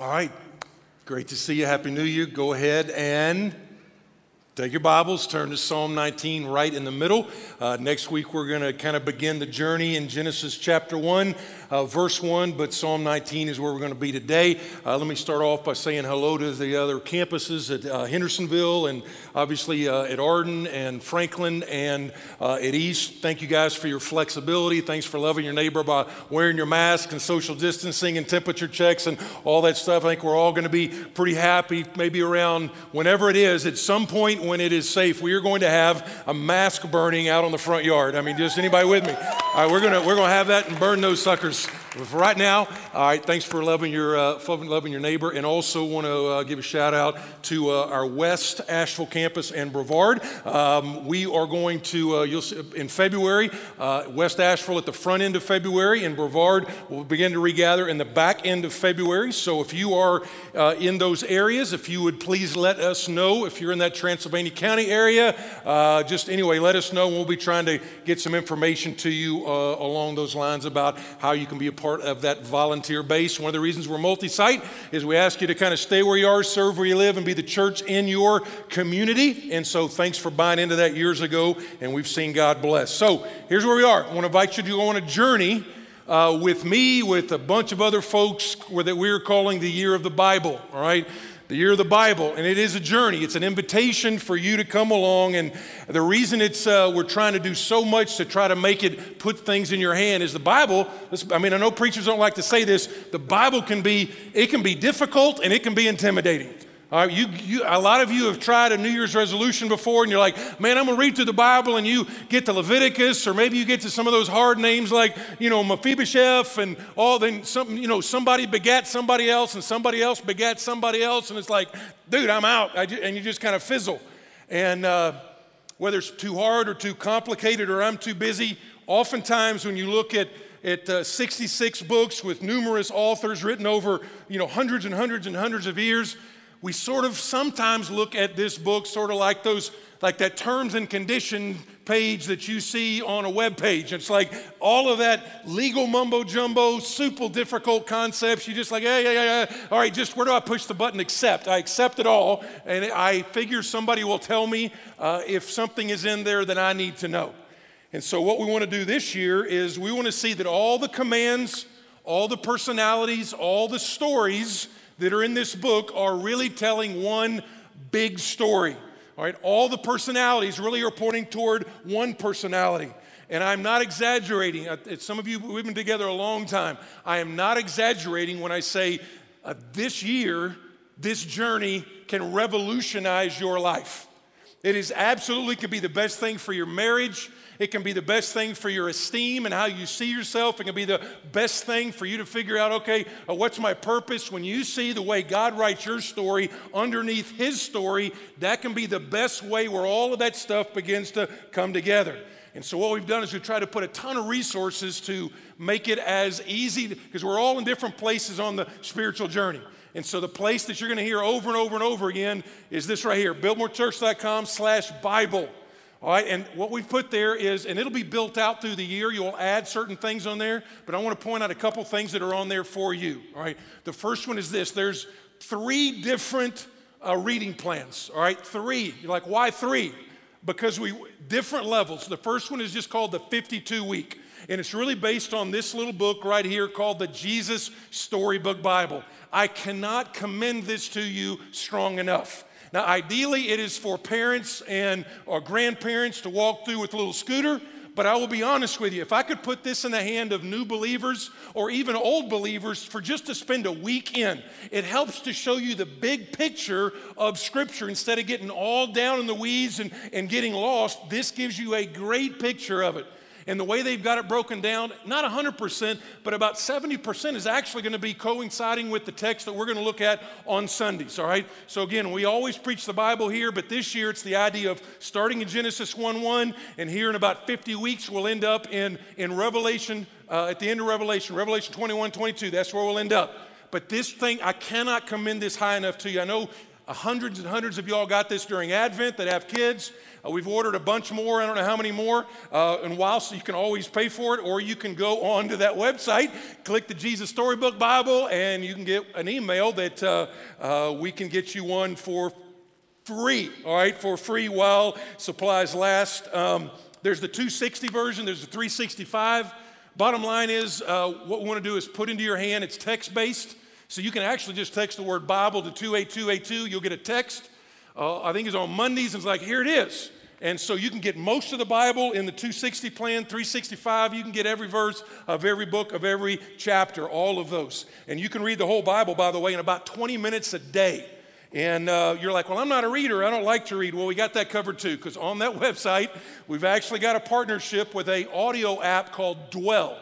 All right. Great to see you. Happy New Year. Go ahead and take your Bibles, turn to Psalm 19 right in the middle. Uh, next week, we're going to kind of begin the journey in Genesis chapter 1 uh, verse 1, but Psalm 19 is where we're going to be today. Uh, let me start off by saying hello to the other campuses at uh, Hendersonville and obviously uh, at Arden and Franklin and uh, at East. Thank you guys for your flexibility. Thanks for loving your neighbor by wearing your mask and social distancing and temperature checks and all that stuff. I think we're all going to be pretty happy, maybe around whenever it is, at some point when it is safe, we are going to have a mask burning out on the front yard. I mean, just anybody with me? All right, we're going to, we're going to have that and burn those suckers for right now, all right, thanks for loving your, uh, loving your neighbor. And also want to uh, give a shout out to uh, our West Asheville campus and Brevard. Um, we are going to, uh, you'll see, in February, uh, West Asheville at the front end of February, and Brevard will begin to regather in the back end of February. So if you are uh, in those areas, if you would please let us know if you're in that Transylvania County area, just anyway, let us know. We'll be trying to get some information to you along those lines about how you can be a part of that volunteer base. One of the reasons we're multi site is we ask you to kind of stay where you are, serve where you live, and be the church in your community. And so thanks for buying into that years ago, and we've seen God bless. So here's where we are. I want to invite you to go on a journey. Uh, with me, with a bunch of other folks that we're calling the year of the Bible, all right? The year of the Bible, and it is a journey. It's an invitation for you to come along. And the reason it's uh, we're trying to do so much to try to make it put things in your hand is the Bible. I mean, I know preachers don't like to say this. The Bible can be it can be difficult and it can be intimidating. You, you, a lot of you have tried a New Year's resolution before, and you're like, man, I'm going to read through the Bible, and you get to Leviticus, or maybe you get to some of those hard names like, you know, Mephibosheth, and all, then something, you know, somebody begat somebody else, and somebody else begat somebody else, and it's like, dude, I'm out. and you just kind of fizzle. And uh, whether it's too hard or too complicated or I'm too busy, oftentimes when you look at at uh, 66 books with numerous authors written over you know hundreds and hundreds and hundreds of years we sort of sometimes look at this book sort of like those like that terms and condition page that you see on a web page. It's like all of that legal mumbo jumbo super difficult concepts. You just like yeah yeah yeah all right just where do i push the button? Accept. I accept it all and i figure somebody will tell me uh, if something is in there that i need to know. And so what we want to do this year is we want to see that all the commands all the personalities all the stories that are in this book are really telling one big story. All right, all the personalities really are pointing toward one personality. And I'm not exaggerating. Uh, some of you, we've been together a long time. I am not exaggerating when I say uh, this year, this journey can revolutionize your life. It is absolutely could be the best thing for your marriage. It can be the best thing for your esteem and how you see yourself. It can be the best thing for you to figure out, okay, uh, what's my purpose? When you see the way God writes your story underneath His story, that can be the best way where all of that stuff begins to come together. And so, what we've done is we've tried to put a ton of resources to make it as easy, because we're all in different places on the spiritual journey. And so the place that you're going to hear over and over and over again is this right here, biltmorechurch.com slash Bible. All right, and what we've put there is, and it'll be built out through the year. You'll add certain things on there, but I want to point out a couple things that are on there for you. All right, the first one is this there's three different uh, reading plans. All right, three. You're like, why three? Because we, different levels. The first one is just called the 52 week, and it's really based on this little book right here called the Jesus Storybook Bible. I cannot commend this to you strong enough. Now, ideally, it is for parents and or grandparents to walk through with a little scooter. But I will be honest with you, if I could put this in the hand of new believers or even old believers for just to spend a week in, it helps to show you the big picture of Scripture instead of getting all down in the weeds and, and getting lost. This gives you a great picture of it. And the way they've got it broken down, not 100%, but about 70% is actually going to be coinciding with the text that we're going to look at on Sundays, all right? So again, we always preach the Bible here, but this year it's the idea of starting in Genesis 1 1, and here in about 50 weeks we'll end up in, in Revelation, uh, at the end of Revelation, Revelation 21 22. That's where we'll end up. But this thing, I cannot commend this high enough to you. I know hundreds and hundreds of y'all got this during Advent that have kids. Uh, we've ordered a bunch more. I don't know how many more uh, in a while, so you can always pay for it, or you can go on to that website, click the Jesus Storybook Bible, and you can get an email that uh, uh, we can get you one for free. All right, for free while supplies last. Um, there's the 260 version. There's the 365. Bottom line is, uh, what we want to do is put into your hand. It's text based. So you can actually just text the word Bible to 28282. You'll get a text. Uh, I think it's on Mondays, and it's like, here it is. And so you can get most of the Bible in the 260 plan, 365. You can get every verse of every book of every chapter, all of those. And you can read the whole Bible, by the way, in about 20 minutes a day. And uh, you're like, well, I'm not a reader. I don't like to read. Well, we got that covered too, because on that website, we've actually got a partnership with a audio app called Dwell.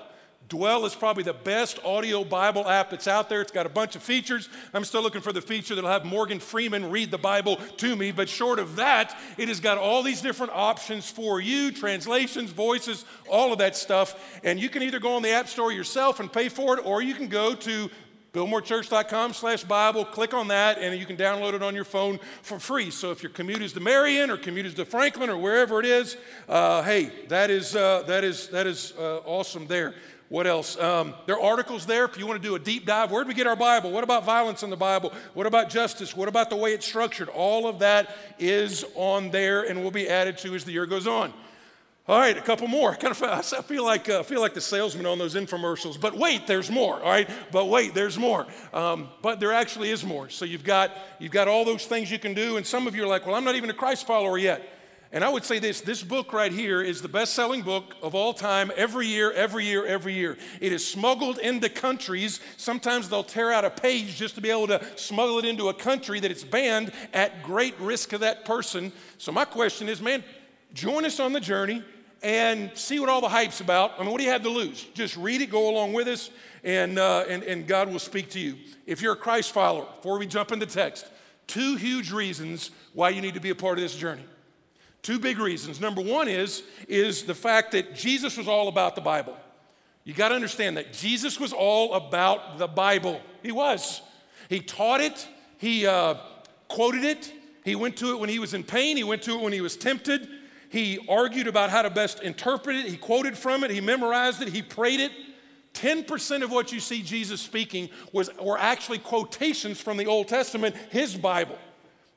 Dwell is probably the best audio Bible app that's out there. It's got a bunch of features. I'm still looking for the feature that'll have Morgan Freeman read the Bible to me, but short of that, it has got all these different options for you translations, voices, all of that stuff. And you can either go on the App Store yourself and pay for it, or you can go to biltmorechurch.com slash bible click on that and you can download it on your phone for free so if your commute is to marion or commute is to franklin or wherever it is uh, hey that is uh, that is that is uh, awesome there what else? Um, there are articles there if you want to do a deep dive. Where do we get our Bible? What about violence in the Bible? What about justice? What about the way it's structured? All of that is on there and will be added to as the year goes on. All right, a couple more. Kind of, I feel like uh, feel like the salesman on those infomercials. But wait, there's more. All right, but wait, there's more. Um, but there actually is more. So you've got you've got all those things you can do, and some of you are like, well, I'm not even a Christ follower yet. And I would say this this book right here is the best selling book of all time, every year, every year, every year. It is smuggled into countries. Sometimes they'll tear out a page just to be able to smuggle it into a country that it's banned at great risk of that person. So, my question is man, join us on the journey and see what all the hype's about. I mean, what do you have to lose? Just read it, go along with us, and, uh, and, and God will speak to you. If you're a Christ follower, before we jump into text, two huge reasons why you need to be a part of this journey. Two big reasons. Number one is, is the fact that Jesus was all about the Bible. You got to understand that Jesus was all about the Bible. He was. He taught it, he uh, quoted it, he went to it when he was in pain, he went to it when he was tempted. He argued about how to best interpret it, he quoted from it, he memorized it, he prayed it. 10% of what you see Jesus speaking was, were actually quotations from the Old Testament, his Bible.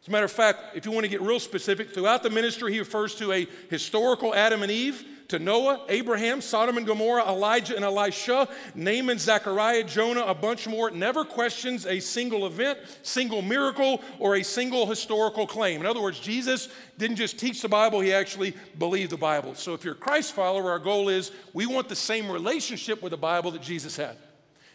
As a matter of fact, if you want to get real specific, throughout the ministry, he refers to a historical Adam and Eve, to Noah, Abraham, Sodom and Gomorrah, Elijah and Elisha, Naaman, Zechariah, Jonah, a bunch more. Never questions a single event, single miracle, or a single historical claim. In other words, Jesus didn't just teach the Bible, he actually believed the Bible. So if you're a Christ follower, our goal is we want the same relationship with the Bible that Jesus had.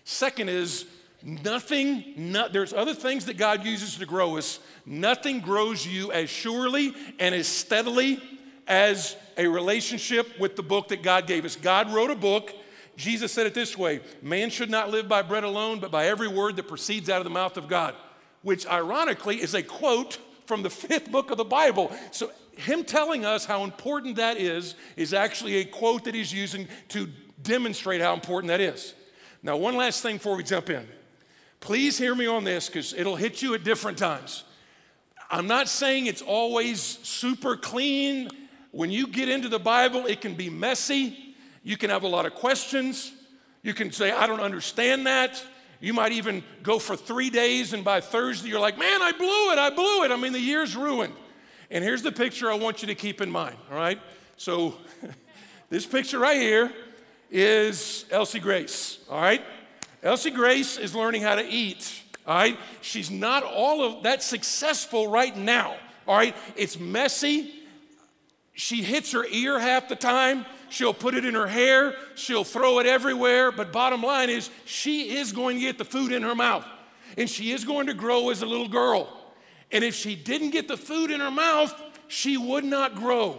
Second is Nothing, not, there's other things that God uses to grow us. Nothing grows you as surely and as steadily as a relationship with the book that God gave us. God wrote a book. Jesus said it this way Man should not live by bread alone, but by every word that proceeds out of the mouth of God, which ironically is a quote from the fifth book of the Bible. So, him telling us how important that is, is actually a quote that he's using to demonstrate how important that is. Now, one last thing before we jump in. Please hear me on this because it'll hit you at different times. I'm not saying it's always super clean. When you get into the Bible, it can be messy. You can have a lot of questions. You can say, I don't understand that. You might even go for three days, and by Thursday, you're like, man, I blew it. I blew it. I mean, the year's ruined. And here's the picture I want you to keep in mind, all right? So, this picture right here is Elsie Grace, all right? Elsie Grace is learning how to eat, all right? She's not all of that successful right now, all right? It's messy. She hits her ear half the time. She'll put it in her hair. She'll throw it everywhere. But bottom line is, she is going to get the food in her mouth. And she is going to grow as a little girl. And if she didn't get the food in her mouth, she would not grow.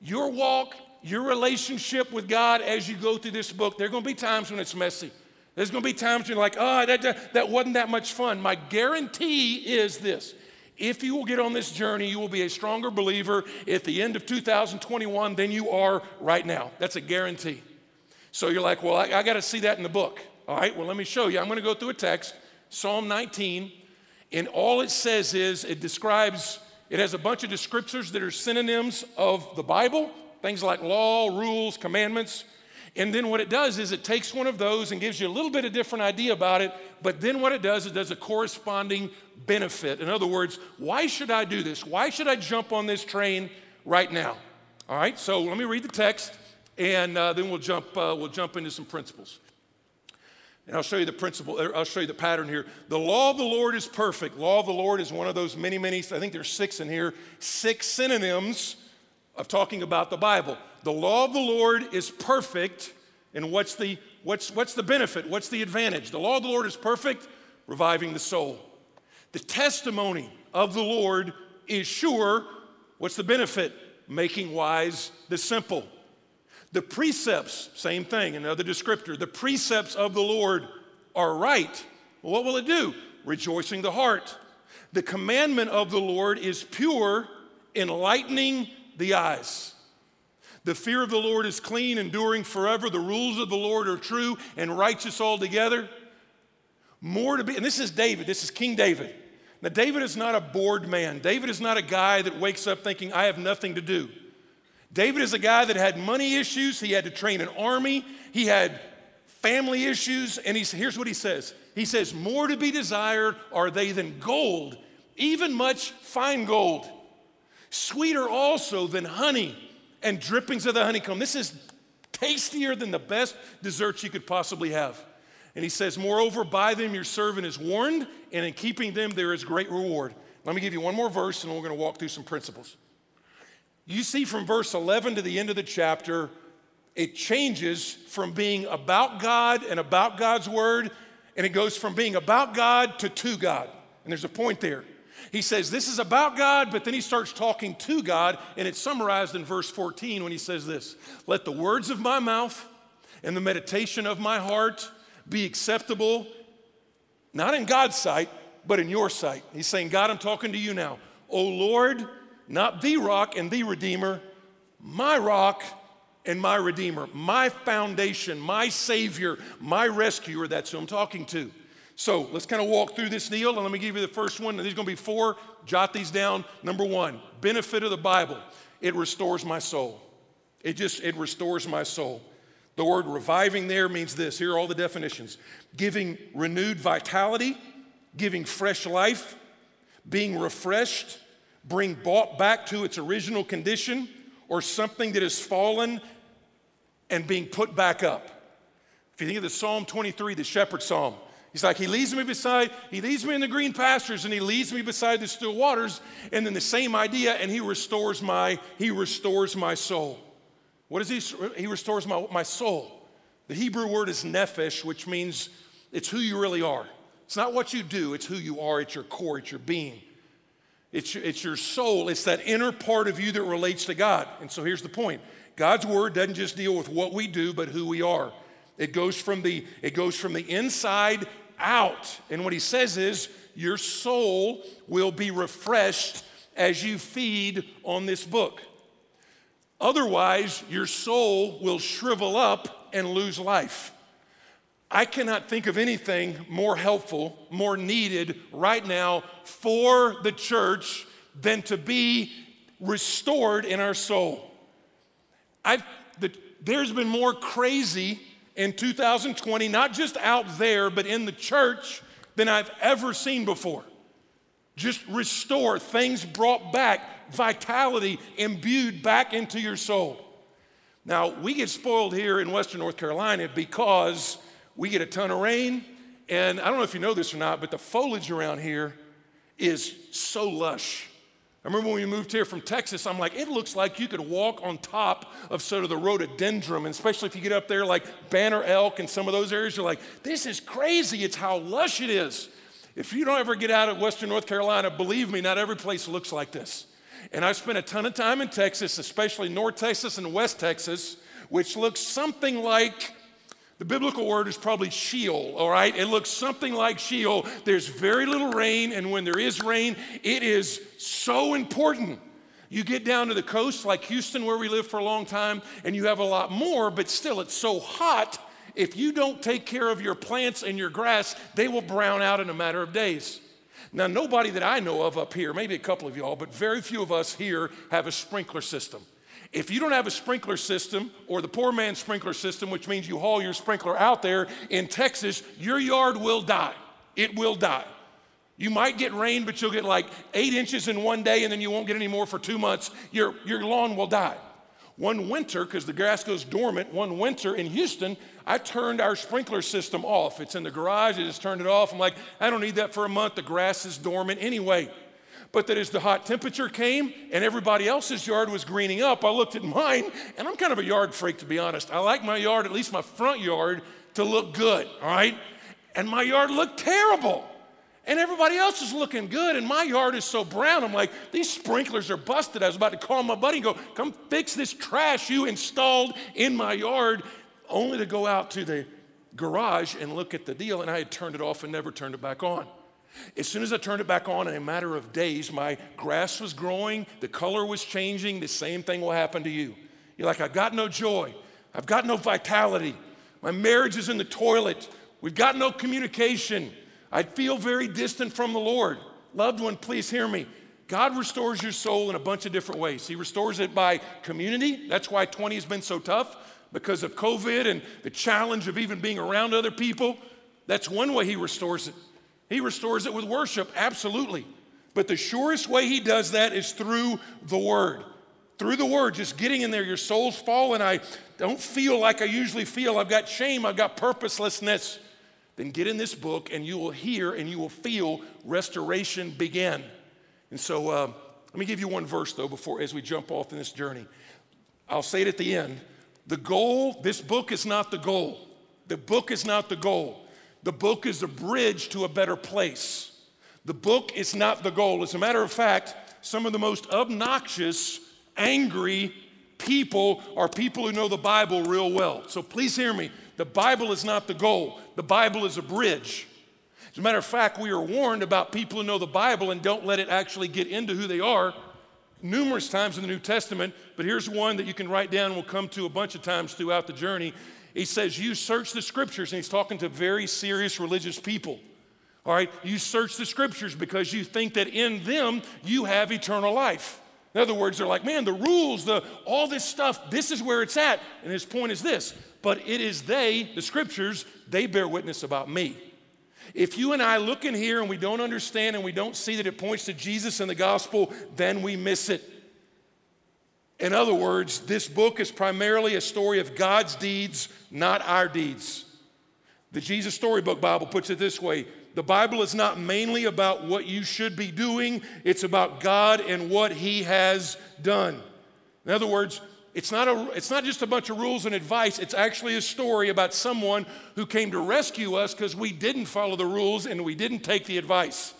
Your walk, your relationship with God as you go through this book, there are going to be times when it's messy. There's going to be times you're like, oh, that, that, that wasn't that much fun. My guarantee is this if you will get on this journey, you will be a stronger believer at the end of 2021 than you are right now. That's a guarantee. So you're like, well, I, I got to see that in the book. All right, well, let me show you. I'm going to go through a text, Psalm 19, And all it says is it describes, it has a bunch of descriptors that are synonyms of the Bible, things like law, rules, commandments. And then what it does is it takes one of those and gives you a little bit of different idea about it, but then what it does, is it does a corresponding benefit. In other words, why should I do this? Why should I jump on this train right now? All right, so let me read the text and uh, then we'll jump, uh, we'll jump into some principles. And I'll show you the principle, I'll show you the pattern here. The law of the Lord is perfect. Law of the Lord is one of those many, many, I think there's six in here, six synonyms of talking about the Bible. The law of the Lord is perfect. And what's the, what's, what's the benefit? What's the advantage? The law of the Lord is perfect, reviving the soul. The testimony of the Lord is sure. What's the benefit? Making wise the simple. The precepts, same thing, another descriptor. The precepts of the Lord are right. Well, what will it do? Rejoicing the heart. The commandment of the Lord is pure, enlightening the eyes. The fear of the Lord is clean, enduring forever. The rules of the Lord are true and righteous altogether. More to be, and this is David, this is King David. Now, David is not a bored man. David is not a guy that wakes up thinking, I have nothing to do. David is a guy that had money issues, he had to train an army, he had family issues, and he's, here's what he says He says, More to be desired are they than gold, even much fine gold, sweeter also than honey and drippings of the honeycomb. This is tastier than the best desserts you could possibly have. And he says, Moreover, by them your servant is warned, and in keeping them there is great reward. Let me give you one more verse, and we're going to walk through some principles. You see from verse 11 to the end of the chapter, it changes from being about God and about God's word, and it goes from being about God to to God. And there's a point there. He says this is about God, but then he starts talking to God, and it's summarized in verse 14 when he says this Let the words of my mouth and the meditation of my heart be acceptable, not in God's sight, but in your sight. He's saying, God, I'm talking to you now. O Lord, not the rock and the redeemer, my rock and my redeemer, my foundation, my savior, my rescuer. That's who I'm talking to. So let's kind of walk through this deal, and let me give you the first one. And there's going to be four. Jot these down. Number one, benefit of the Bible. It restores my soul. It just it restores my soul. The word reviving there means this. Here are all the definitions: giving renewed vitality, giving fresh life, being refreshed, bring brought back to its original condition or something that has fallen and being put back up. If you think of the Psalm 23, the shepherd psalm, he's like, He leads me beside, He leads me in the green pastures and He leads me beside the still waters. And then the same idea, and He restores my, He restores my soul. What is He? He restores my, my soul. The Hebrew word is nephesh, which means it's who you really are. It's not what you do, it's who you are, it's your core, it's your being. It's, it's your soul, it's that inner part of you that relates to God. And so here's the point God's word doesn't just deal with what we do, but who we are. It goes from the, it goes from the inside out. And what he says is, your soul will be refreshed as you feed on this book. Otherwise, your soul will shrivel up and lose life. I cannot think of anything more helpful, more needed right now for the church than to be restored in our soul. I've, the, there's been more crazy in 2020, not just out there, but in the church than I've ever seen before. Just restore things brought back, vitality imbued back into your soul. Now, we get spoiled here in Western North Carolina because we get a ton of rain. And I don't know if you know this or not, but the foliage around here is so lush. I remember when we moved here from Texas, I'm like, it looks like you could walk on top of sort of the rhododendron, and especially if you get up there like Banner Elk and some of those areas, you're like, this is crazy. It's how lush it is. If you don't ever get out of Western North Carolina, believe me, not every place looks like this. And I've spent a ton of time in Texas, especially North Texas and West Texas, which looks something like the biblical word is probably Sheol, all right? It looks something like Sheol. There's very little rain, and when there is rain, it is so important. You get down to the coast, like Houston, where we lived for a long time, and you have a lot more, but still, it's so hot. If you don't take care of your plants and your grass, they will brown out in a matter of days. Now, nobody that I know of up here, maybe a couple of y'all, but very few of us here have a sprinkler system. If you don't have a sprinkler system or the poor man's sprinkler system, which means you haul your sprinkler out there in Texas, your yard will die. It will die. You might get rain, but you'll get like eight inches in one day and then you won't get any more for two months. Your, your lawn will die. One winter, because the grass goes dormant, one winter in Houston, I turned our sprinkler system off. It's in the garage, I just turned it off. I'm like, I don't need that for a month. The grass is dormant anyway. But that as the hot temperature came and everybody else's yard was greening up, I looked at mine, and I'm kind of a yard freak, to be honest. I like my yard, at least my front yard, to look good, all right? And my yard looked terrible. And everybody else is looking good, and my yard is so brown. I'm like, these sprinklers are busted. I was about to call my buddy and go, come fix this trash you installed in my yard, only to go out to the garage and look at the deal, and I had turned it off and never turned it back on. As soon as I turned it back on, in a matter of days, my grass was growing, the color was changing. The same thing will happen to you. You're like, I've got no joy, I've got no vitality, my marriage is in the toilet, we've got no communication. I feel very distant from the Lord. Loved one, please hear me. God restores your soul in a bunch of different ways. He restores it by community. That's why 20 has been so tough because of COVID and the challenge of even being around other people. That's one way He restores it. He restores it with worship, absolutely. But the surest way He does that is through the Word. Through the Word, just getting in there, your soul's fallen. I don't feel like I usually feel. I've got shame, I've got purposelessness then get in this book and you will hear and you will feel restoration begin. And so uh, let me give you one verse though before as we jump off in this journey. I'll say it at the end. The goal, this book is not the goal. The book is not the goal. The book is a bridge to a better place. The book is not the goal. As a matter of fact, some of the most obnoxious, angry people are people who know the Bible real well. So please hear me. The Bible is not the goal, the Bible is a bridge. As a matter of fact, we are warned about people who know the Bible and don't let it actually get into who they are numerous times in the New Testament. But here's one that you can write down, we'll come to a bunch of times throughout the journey. He says, You search the scriptures, and he's talking to very serious religious people. All right, you search the scriptures because you think that in them you have eternal life. In other words, they're like, man, the rules, the all this stuff, this is where it's at. And his point is this but it is they, the scriptures, they bear witness about me. If you and I look in here and we don't understand and we don't see that it points to Jesus and the gospel, then we miss it. In other words, this book is primarily a story of God's deeds, not our deeds. The Jesus Storybook Bible puts it this way the Bible is not mainly about what you should be doing, it's about God and what He has done. In other words, it's not, a, it's not just a bunch of rules and advice, it's actually a story about someone who came to rescue us because we didn't follow the rules and we didn't take the advice.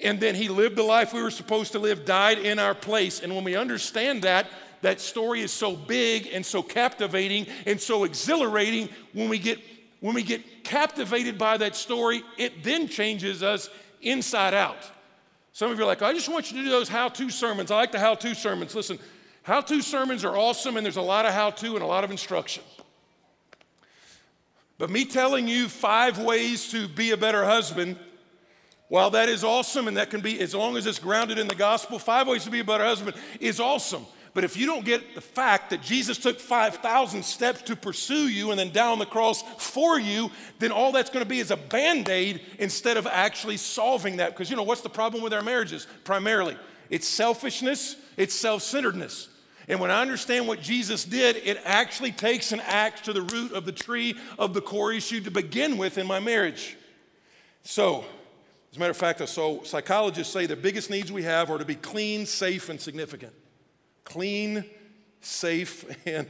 And then he lived the life we were supposed to live, died in our place. And when we understand that, that story is so big and so captivating and so exhilarating when we get when we get captivated by that story, it then changes us inside out. Some of you are like, I just want you to do those how to sermons. I like the how to sermons. Listen, how to sermons are awesome, and there's a lot of how to and a lot of instruction. But me telling you five ways to be a better husband, while that is awesome and that can be, as long as it's grounded in the gospel, five ways to be a better husband is awesome. But if you don't get the fact that Jesus took 5,000 steps to pursue you and then down the cross for you, then all that's going to be is a band aid instead of actually solving that. Because you know, what's the problem with our marriages? Primarily, it's selfishness, it's self centeredness. And when I understand what Jesus did, it actually takes an axe to the root of the tree of the core issue to begin with in my marriage. So, as a matter of fact, so psychologists say the biggest needs we have are to be clean, safe, and significant. Clean, safe, and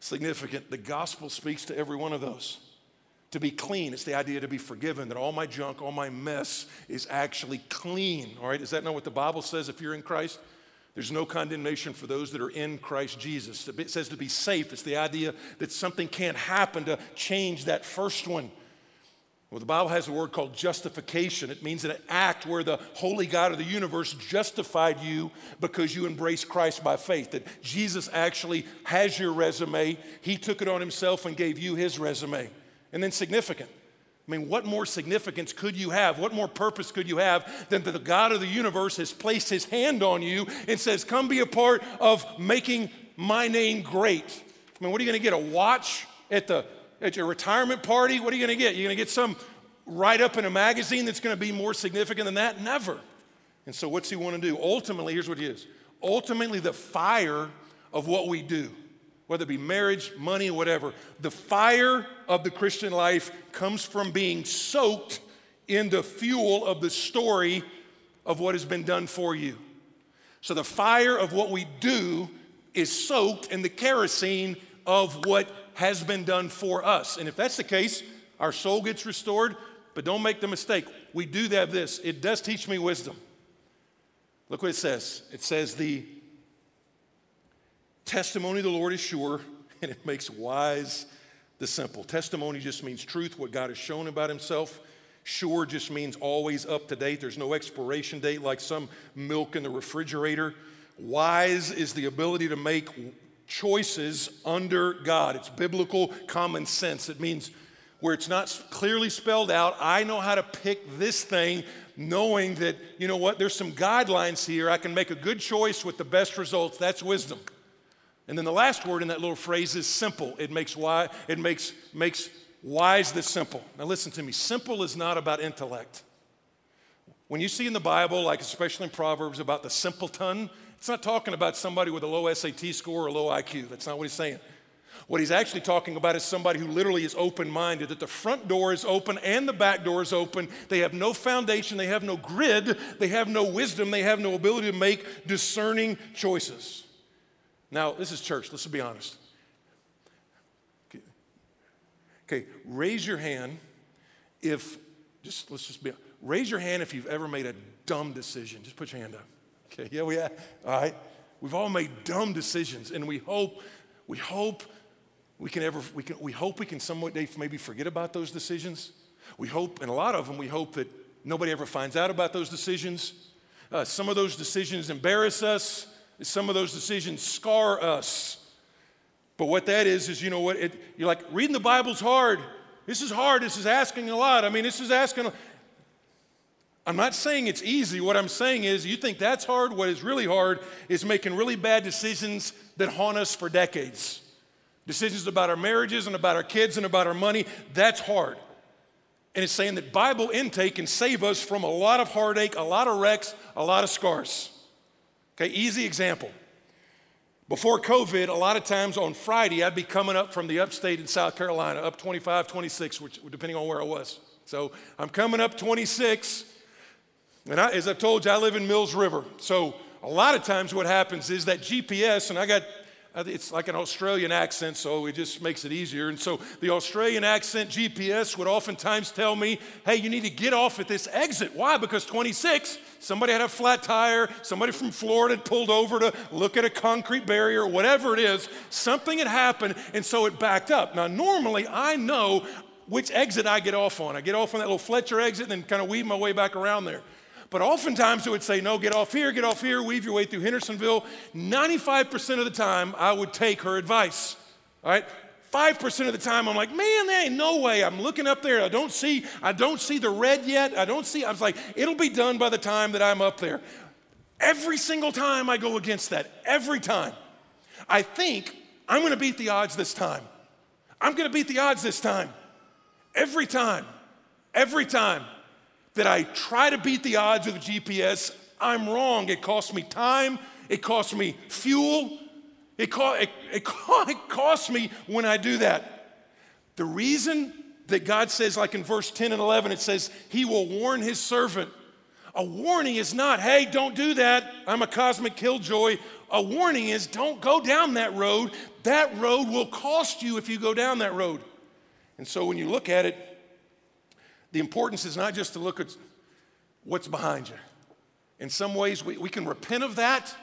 significant. The gospel speaks to every one of those. To be clean, it's the idea to be forgiven, that all my junk, all my mess is actually clean. All right, is that not what the Bible says if you're in Christ? There's no condemnation for those that are in Christ Jesus. It says to be safe. It's the idea that something can't happen to change that first one. Well, the Bible has a word called justification. It means an act where the holy God of the universe justified you because you embraced Christ by faith. That Jesus actually has your resume. He took it on himself and gave you his resume. And then significant I mean, what more significance could you have? What more purpose could you have than that the God of the universe has placed his hand on you and says, Come be a part of making my name great? I mean, what are you going to get? A watch at, the, at your retirement party? What are you going to get? You're going to get some write up in a magazine that's going to be more significant than that? Never. And so, what's he want to do? Ultimately, here's what he is ultimately, the fire of what we do whether it be marriage, money, whatever, the fire of the Christian life comes from being soaked in the fuel of the story of what has been done for you. So the fire of what we do is soaked in the kerosene of what has been done for us. And if that's the case, our soul gets restored, but don't make the mistake. We do have this. It does teach me wisdom. Look what it says. It says the Testimony of the Lord is sure, and it makes wise the simple. Testimony just means truth, what God has shown about Himself. Sure just means always up to date. There's no expiration date like some milk in the refrigerator. Wise is the ability to make choices under God. It's biblical common sense. It means where it's not clearly spelled out, I know how to pick this thing, knowing that, you know what, there's some guidelines here. I can make a good choice with the best results. That's wisdom. And then the last word in that little phrase is simple. It makes why it makes makes wise the simple. Now listen to me. Simple is not about intellect. When you see in the Bible, like especially in Proverbs, about the simpleton, it's not talking about somebody with a low SAT score or low IQ. That's not what he's saying. What he's actually talking about is somebody who literally is open minded, that the front door is open and the back door is open. They have no foundation, they have no grid, they have no wisdom, they have no ability to make discerning choices. Now, this is church, let's be honest. Okay, raise your hand if, just let's just be, raise your hand if you've ever made a dumb decision. Just put your hand up. Okay, yeah, we have. All right. We've all made dumb decisions, and we hope, we hope we can ever, we can, we hope we can somewhat maybe forget about those decisions. We hope, and a lot of them, we hope that nobody ever finds out about those decisions. Uh, some of those decisions embarrass us some of those decisions scar us. But what that is, is you know what? It, you're like, reading the Bible's hard. This is hard. This is asking a lot. I mean, this is asking. I'm not saying it's easy. What I'm saying is, you think that's hard. What is really hard is making really bad decisions that haunt us for decades. Decisions about our marriages and about our kids and about our money. That's hard. And it's saying that Bible intake can save us from a lot of heartache, a lot of wrecks, a lot of scars. Okay, easy example. Before COVID, a lot of times on Friday, I'd be coming up from the upstate in South Carolina, up 25, 26, which, depending on where I was. So I'm coming up 26, and I, as I've told you, I live in Mills River. So a lot of times what happens is that GPS, and I got it's like an Australian accent, so it just makes it easier. And so the Australian accent GPS would oftentimes tell me, hey, you need to get off at this exit. Why? Because 26, somebody had a flat tire, somebody from Florida pulled over to look at a concrete barrier, whatever it is, something had happened, and so it backed up. Now, normally I know which exit I get off on. I get off on that little Fletcher exit and then kind of weave my way back around there. But oftentimes it would say, no, get off here, get off here, weave your way through Hendersonville. 95% of the time, I would take her advice. All right? 5% of the time I'm like, man, there ain't no way. I'm looking up there. I don't see, I don't see the red yet. I don't see, I was like, it'll be done by the time that I'm up there. Every single time I go against that, every time. I think I'm gonna beat the odds this time. I'm gonna beat the odds this time. Every time. Every time that I try to beat the odds with GPS, I'm wrong. It costs me time, it costs me fuel, it, co- it, it, co- it costs me when I do that. The reason that God says, like in verse 10 and 11, it says, He will warn His servant. A warning is not, hey, don't do that. I'm a cosmic killjoy. A warning is, don't go down that road. That road will cost you if you go down that road. And so when you look at it, the importance is not just to look at what's behind you. In some ways, we, we can repent of that.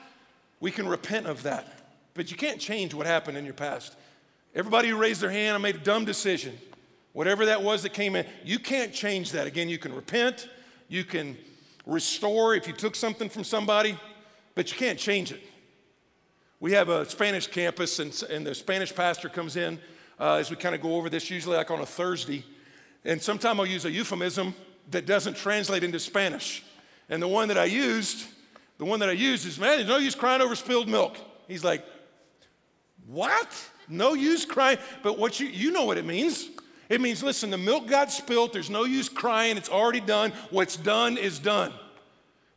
We can repent of that. But you can't change what happened in your past. Everybody who raised their hand, I made a dumb decision. Whatever that was that came in, you can't change that. Again, you can repent, you can restore if you took something from somebody, but you can't change it. We have a Spanish campus, and, and the Spanish pastor comes in uh, as we kind of go over this, usually like on a Thursday. And sometimes I'll use a euphemism that doesn't translate into Spanish. And the one that I used, the one that I used is, man, there's no use crying over spilled milk. He's like, what? No use crying? But what you, you know what it means. It means, listen, the milk got spilled. There's no use crying. It's already done. What's done is done.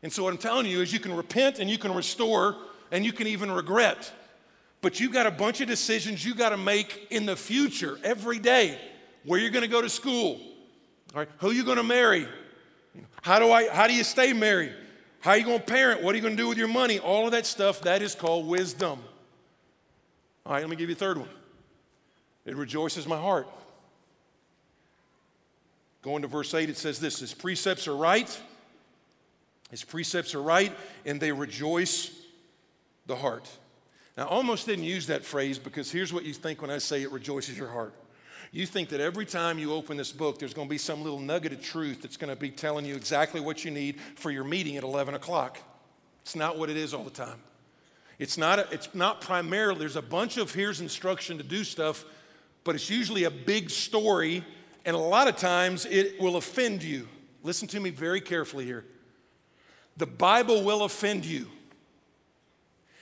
And so what I'm telling you is you can repent and you can restore and you can even regret. But you've got a bunch of decisions you got to make in the future every day. Where you're going to go to school, all right, who you going to marry, how do I how do you stay married? How are you going to parent? What are you going to do with your money? All of that stuff that is called wisdom. All right, let me give you a third one. It rejoices my heart. Going to verse 8, it says this His precepts are right, His precepts are right, and they rejoice the heart. Now, I almost didn't use that phrase because here's what you think when I say it rejoices your heart. You think that every time you open this book, there's going to be some little nugget of truth that's going to be telling you exactly what you need for your meeting at 11 o'clock. It's not what it is all the time. It's not, a, it's not primarily, there's a bunch of here's instruction to do stuff, but it's usually a big story, and a lot of times it will offend you. Listen to me very carefully here. The Bible will offend you.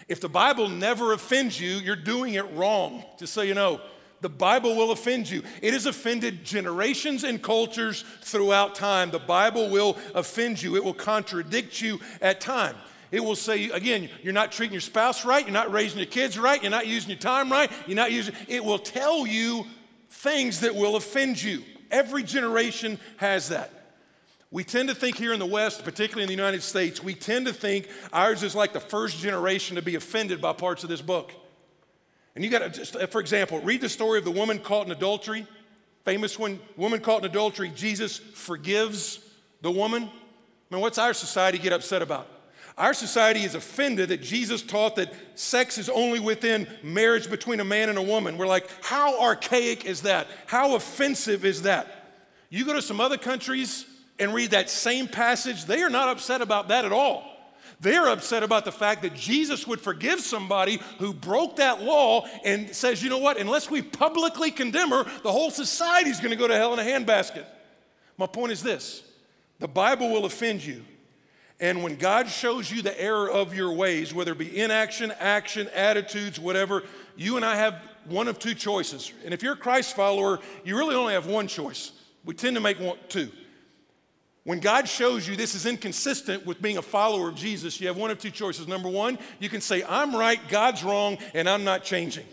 If the Bible never offends you, you're doing it wrong, just so you know. The Bible will offend you. It has offended generations and cultures throughout time. The Bible will offend you, it will contradict you at time. It will say, again, you're not treating your spouse right, you're not raising your kids right, you're not using your time right, you're not using, it will tell you things that will offend you. Every generation has that. We tend to think here in the West, particularly in the United States, we tend to think ours is like the first generation to be offended by parts of this book. And you got to just, uh, for example, read the story of the woman caught in adultery. Famous one, woman caught in adultery. Jesus forgives the woman. I mean, what's our society get upset about? Our society is offended that Jesus taught that sex is only within marriage between a man and a woman. We're like, how archaic is that? How offensive is that? You go to some other countries, and read that same passage, they are not upset about that at all. They're upset about the fact that Jesus would forgive somebody who broke that law and says, you know what, unless we publicly condemn her, the whole society is going to go to hell in a handbasket. My point is this the Bible will offend you. And when God shows you the error of your ways, whether it be inaction, action, attitudes, whatever, you and I have one of two choices. And if you're a Christ follower, you really only have one choice. We tend to make one, two. When God shows you this is inconsistent with being a follower of Jesus, you have one of two choices. Number one, you can say, I'm right, God's wrong, and I'm not changing.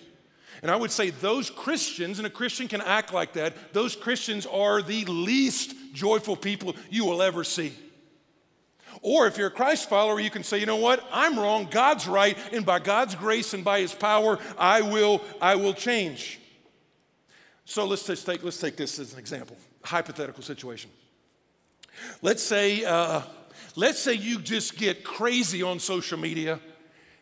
And I would say those Christians, and a Christian can act like that, those Christians are the least joyful people you will ever see. Or if you're a Christ follower, you can say, you know what? I'm wrong, God's right, and by God's grace and by his power, I will, I will change. So let's just take, let's take this as an example, hypothetical situation. Let's say, uh, let's say you just get crazy on social media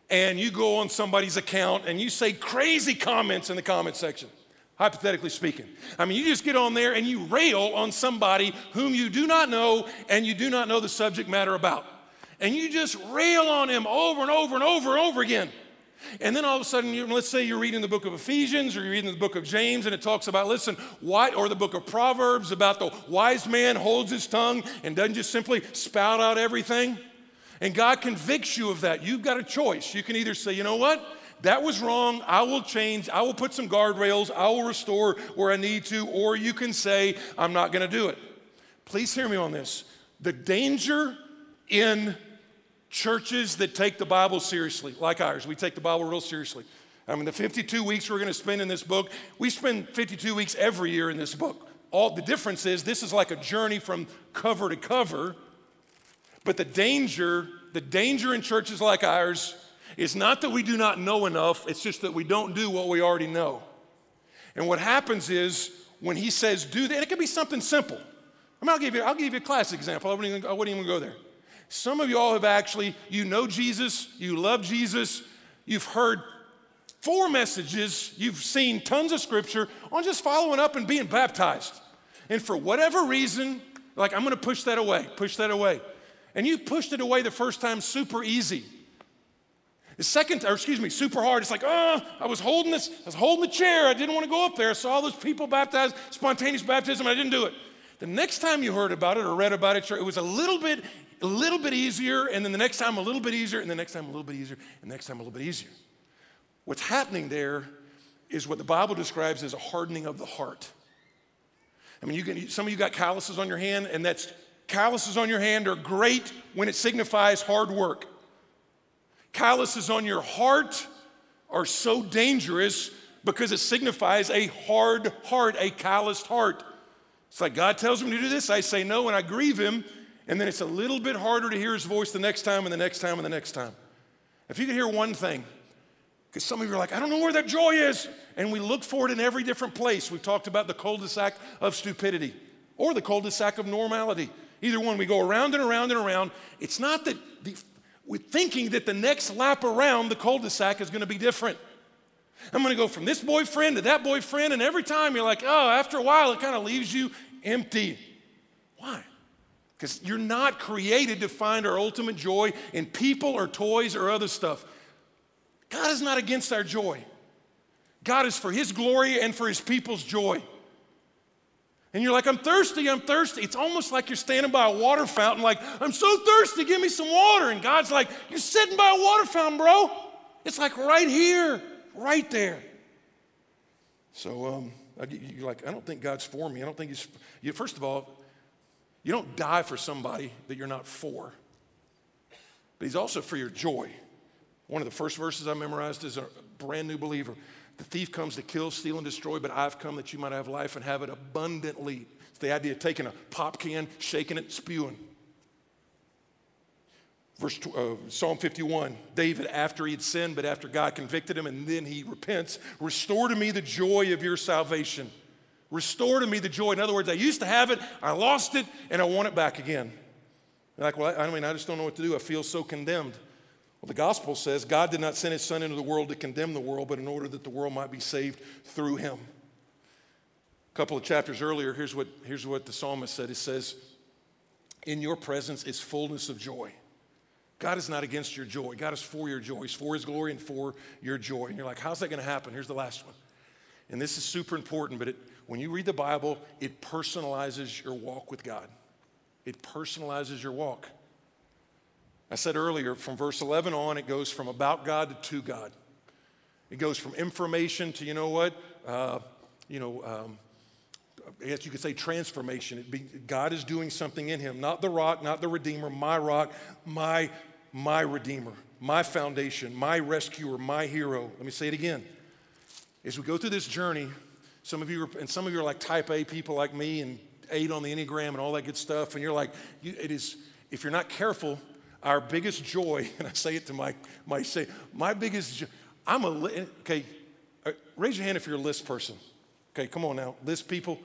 and you go on somebody's account and you say crazy comments in the comment section, hypothetically speaking. I mean, you just get on there and you rail on somebody whom you do not know and you do not know the subject matter about. And you just rail on him over and over and over and over again. And then all of a sudden, you, let's say you're reading the book of Ephesians or you're reading the book of James, and it talks about, listen, why, or the book of Proverbs about the wise man holds his tongue and doesn't just simply spout out everything. And God convicts you of that. You've got a choice. You can either say, you know what? That was wrong. I will change. I will put some guardrails. I will restore where I need to. Or you can say, I'm not going to do it. Please hear me on this. The danger in churches that take the Bible seriously, like ours, we take the Bible real seriously. I mean, the 52 weeks we're going to spend in this book, we spend 52 weeks every year in this book. All the difference is this is like a journey from cover to cover. But the danger, the danger in churches like ours is not that we do not know enough, it's just that we don't do what we already know. And what happens is when he says do that, it can be something simple. I mean, I'll give you, I'll give you a classic example. I wouldn't, even, I wouldn't even go there. Some of you all have actually, you know Jesus, you love Jesus, you've heard four messages, you've seen tons of scripture on just following up and being baptized. And for whatever reason, like, I'm gonna push that away, push that away. And you pushed it away the first time super easy. The second, or excuse me, super hard. It's like, oh, I was holding this, I was holding the chair. I didn't want to go up there. I saw all those people baptized, spontaneous baptism, I didn't do it. The next time you heard about it or read about it, it was a little bit, a little bit easier, and then the next time a little bit easier, and the next time a little bit easier, and the next time a little bit easier. What's happening there is what the Bible describes as a hardening of the heart. I mean, you can, some of you got calluses on your hand, and that's calluses on your hand are great when it signifies hard work. Calluses on your heart are so dangerous because it signifies a hard heart, a calloused heart. It's like God tells me to do this, I say no, and I grieve Him, and then it's a little bit harder to hear His voice the next time, and the next time, and the next time. If you could hear one thing, because some of you are like, I don't know where that joy is. And we look for it in every different place. We've talked about the cul de sac of stupidity or the cul de sac of normality. Either one, we go around and around and around. It's not that the, we're thinking that the next lap around the cul de sac is going to be different. I'm going to go from this boyfriend to that boyfriend, and every time you're like, oh, after a while, it kind of leaves you empty. Because you're not created to find our ultimate joy in people or toys or other stuff. God is not against our joy. God is for His glory and for His people's joy. And you're like, I'm thirsty, I'm thirsty. It's almost like you're standing by a water fountain, like, I'm so thirsty, give me some water. And God's like, You're sitting by a water fountain, bro. It's like right here, right there. So um, you're like, I don't think God's for me. I don't think He's, first of all, you don't die for somebody that you're not for, but He's also for your joy. One of the first verses I memorized is a brand new believer. The thief comes to kill, steal, and destroy, but I've come that you might have life and have it abundantly. It's the idea of taking a pop can, shaking it, spewing. Verse uh, Psalm 51, David, after he had sinned, but after God convicted him, and then he repents, restore to me the joy of your salvation. Restore to me the joy. In other words, I used to have it, I lost it, and I want it back again. You're like, well, I mean, I just don't know what to do. I feel so condemned. Well, the gospel says God did not send his son into the world to condemn the world, but in order that the world might be saved through him. A couple of chapters earlier, here's what, here's what the psalmist said. It says, In your presence is fullness of joy. God is not against your joy. God is for your joy. He's for his glory and for your joy. And you're like, how's that going to happen? Here's the last one. And this is super important, but it, when you read the Bible, it personalizes your walk with God. It personalizes your walk. I said earlier, from verse 11 on, it goes from about God to God. It goes from information to, you know what? Uh, you know, um, I guess you could say transformation. Be, God is doing something in him, not the rock, not the redeemer, my rock, my, my redeemer, my foundation, my rescuer, my hero. Let me say it again. As we go through this journey, some of you are, and some of you are like type A people like me and eight on the Enneagram and all that good stuff, and you're like, you, it is, if you're not careful, our biggest joy, and I say it to my, my say, my biggest I'm a, okay, uh, raise your hand if you're a list person. Okay, come on now. List people,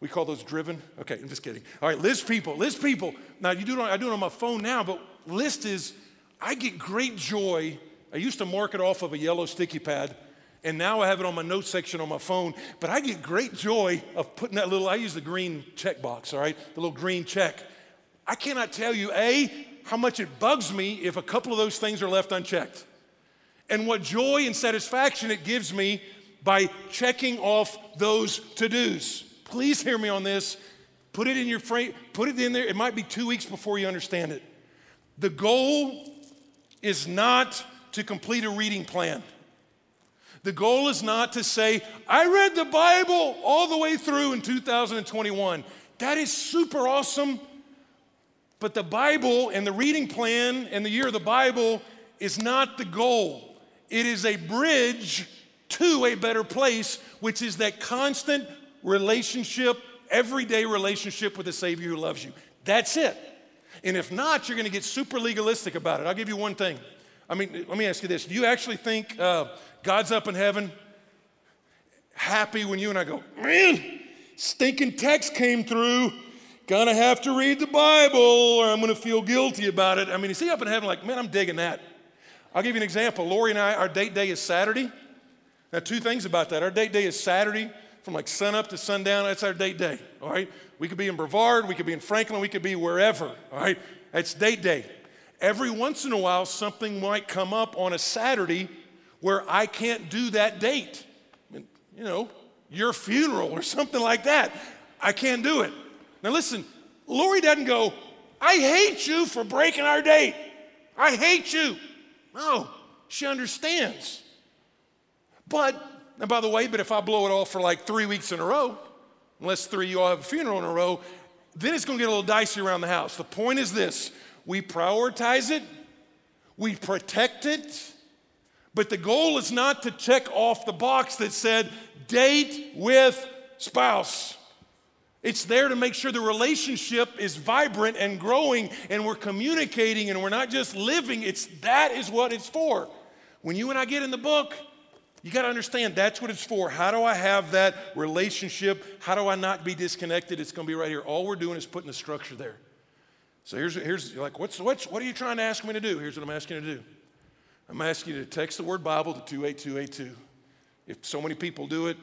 we call those driven. Okay, I'm just kidding. All right, list people, list people. Now, you do it on, I do it on my phone now, but list is, I get great joy. I used to mark it off of a yellow sticky pad, and now I have it on my notes section on my phone, but I get great joy of putting that little, I use the green check box, all right, the little green check. I cannot tell you, A, how much it bugs me if a couple of those things are left unchecked. And what joy and satisfaction it gives me by checking off those to dos. Please hear me on this. Put it in your frame, put it in there. It might be two weeks before you understand it. The goal is not to complete a reading plan. The goal is not to say, I read the Bible all the way through in 2021. That is super awesome but the Bible and the reading plan and the year of the Bible is not the goal. It is a bridge to a better place, which is that constant relationship, everyday relationship with the Savior who loves you. That's it. And if not, you're going to get super legalistic about it. I'll give you one thing. I mean, let me ask you this Do you actually think uh, God's up in heaven happy when you and I go, man, stinking text came through? gonna have to read the Bible or I'm gonna feel guilty about it. I mean, you see up in heaven, like, man, I'm digging that. I'll give you an example. Lori and I, our date day is Saturday. Now, two things about that. Our date day is Saturday from like sun up to sundown. That's our date day, all right? We could be in Brevard, we could be in Franklin, we could be wherever, all right? That's date day. Every once in a while, something might come up on a Saturday where I can't do that date. You know, your funeral or something like that. I can't do it. Now, listen, Lori doesn't go, I hate you for breaking our date. I hate you. No, she understands. But, and by the way, but if I blow it off for like three weeks in a row, unless three of you all have a funeral in a row, then it's gonna get a little dicey around the house. The point is this we prioritize it, we protect it, but the goal is not to check off the box that said date with spouse. It's there to make sure the relationship is vibrant and growing and we're communicating and we're not just living. It's that is what it's for. When you and I get in the book, you got to understand that's what it's for. How do I have that relationship? How do I not be disconnected? It's going to be right here. All we're doing is putting the structure there. So here's, here's like, what's, what's, what are you trying to ask me to do? Here's what I'm asking you to do. I'm asking you to text the word Bible to 28282. If so many people do it,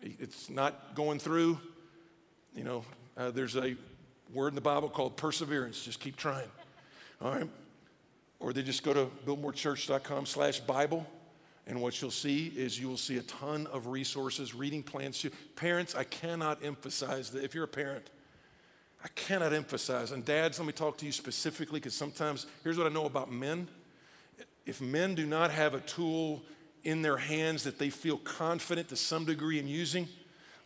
it's not going through. You know, uh, there's a word in the Bible called perseverance. Just keep trying. All right? Or they just go to biltmorechurch.com slash Bible. And what you'll see is you will see a ton of resources, reading plans. Parents, I cannot emphasize that if you're a parent, I cannot emphasize. And dads, let me talk to you specifically because sometimes, here's what I know about men. If men do not have a tool in their hands that they feel confident to some degree in using,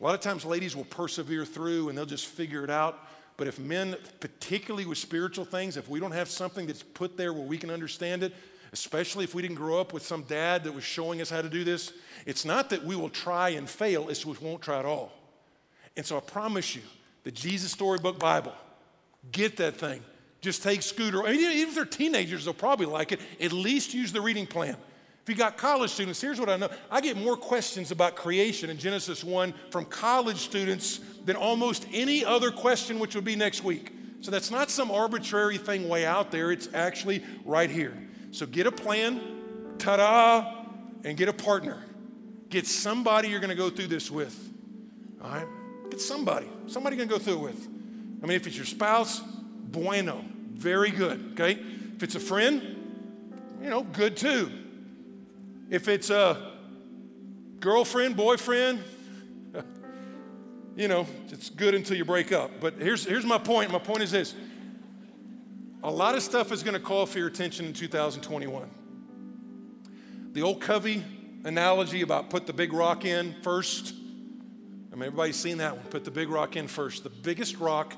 a lot of times ladies will persevere through and they'll just figure it out. But if men, particularly with spiritual things, if we don't have something that's put there where we can understand it, especially if we didn't grow up with some dad that was showing us how to do this, it's not that we will try and fail, it's we won't try at all. And so I promise you, the Jesus Storybook Bible, get that thing. Just take Scooter. I mean, even if they're teenagers, they'll probably like it. At least use the reading plan. If you got college students, here's what I know. I get more questions about creation in Genesis 1 from college students than almost any other question, which would be next week. So that's not some arbitrary thing way out there. It's actually right here. So get a plan, ta da, and get a partner. Get somebody you're going to go through this with. All right? Get somebody. Somebody you're going to go through it with. I mean, if it's your spouse, bueno. Very good, okay? If it's a friend, you know, good too. If it's a girlfriend, boyfriend, you know, it's good until you break up. But here's, here's my point. My point is this a lot of stuff is going to call for your attention in 2021. The old Covey analogy about put the big rock in first. I mean, everybody's seen that one. Put the big rock in first. The biggest rock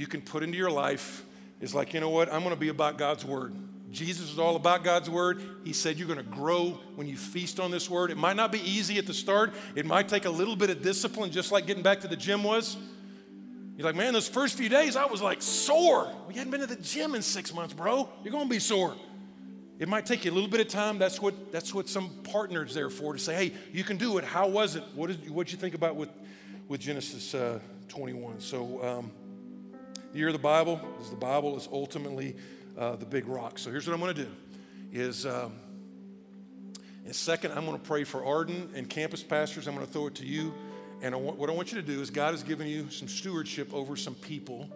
you can put into your life is like, you know what? I'm going to be about God's word. Jesus is all about God's word. He said you're going to grow when you feast on this word. It might not be easy at the start, it might take a little bit of discipline, just like getting back to the gym was. You're like, man, those first few days I was like sore. You hadn't been to the gym in six months, bro. You're going to be sore. It might take you a little bit of time. That's what, that's what some partners there for to say, hey, you can do it. How was it? What did what you think about with, with Genesis uh, 21? So, um, the year of the Bible is the Bible is ultimately uh, the big rock. So here's what I'm going to do: is um, in a second I'm going to pray for Arden and campus pastors. I'm going to throw it to you, and I want, what I want you to do is God has given you some stewardship over some people,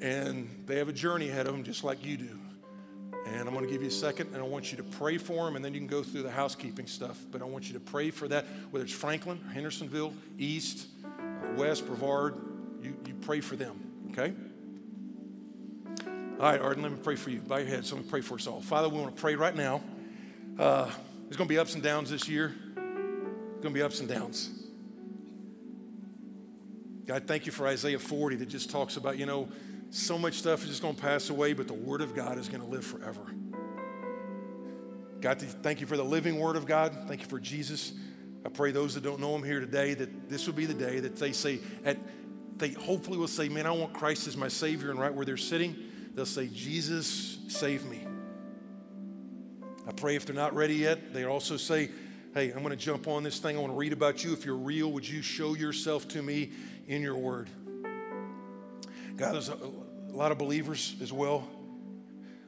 and they have a journey ahead of them just like you do. And I'm going to give you a second, and I want you to pray for them, and then you can go through the housekeeping stuff. But I want you to pray for that, whether it's Franklin, Hendersonville, East, uh, West, Brevard. You, you pray for them, okay? All right, Arden, let me pray for you. Bow your head. Let me pray for us all. Father, we want to pray right now. Uh, there's going to be ups and downs this year. There's going to be ups and downs. God, thank you for Isaiah 40 that just talks about, you know, so much stuff is just going to pass away, but the Word of God is going to live forever. God, thank you for the living Word of God. Thank you for Jesus. I pray those that don't know Him here today that this will be the day that they say, at, they hopefully will say, Man, I want Christ as my Savior, and right where they're sitting, they'll say, Jesus, save me. I pray if they're not ready yet, they also say, Hey, I'm going to jump on this thing. I want to read about you. If you're real, would you show yourself to me in your word? God, there's a, a lot of believers as well.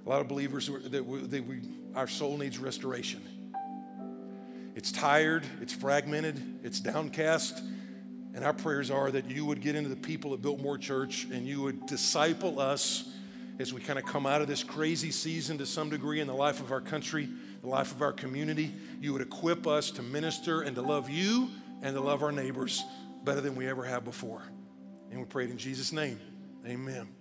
A lot of believers that, we, that we, our soul needs restoration. It's tired, it's fragmented, it's downcast. And our prayers are that you would get into the people at Biltmore Church and you would disciple us as we kind of come out of this crazy season to some degree in the life of our country, the life of our community. You would equip us to minister and to love you and to love our neighbors better than we ever have before. And we pray it in Jesus' name. Amen.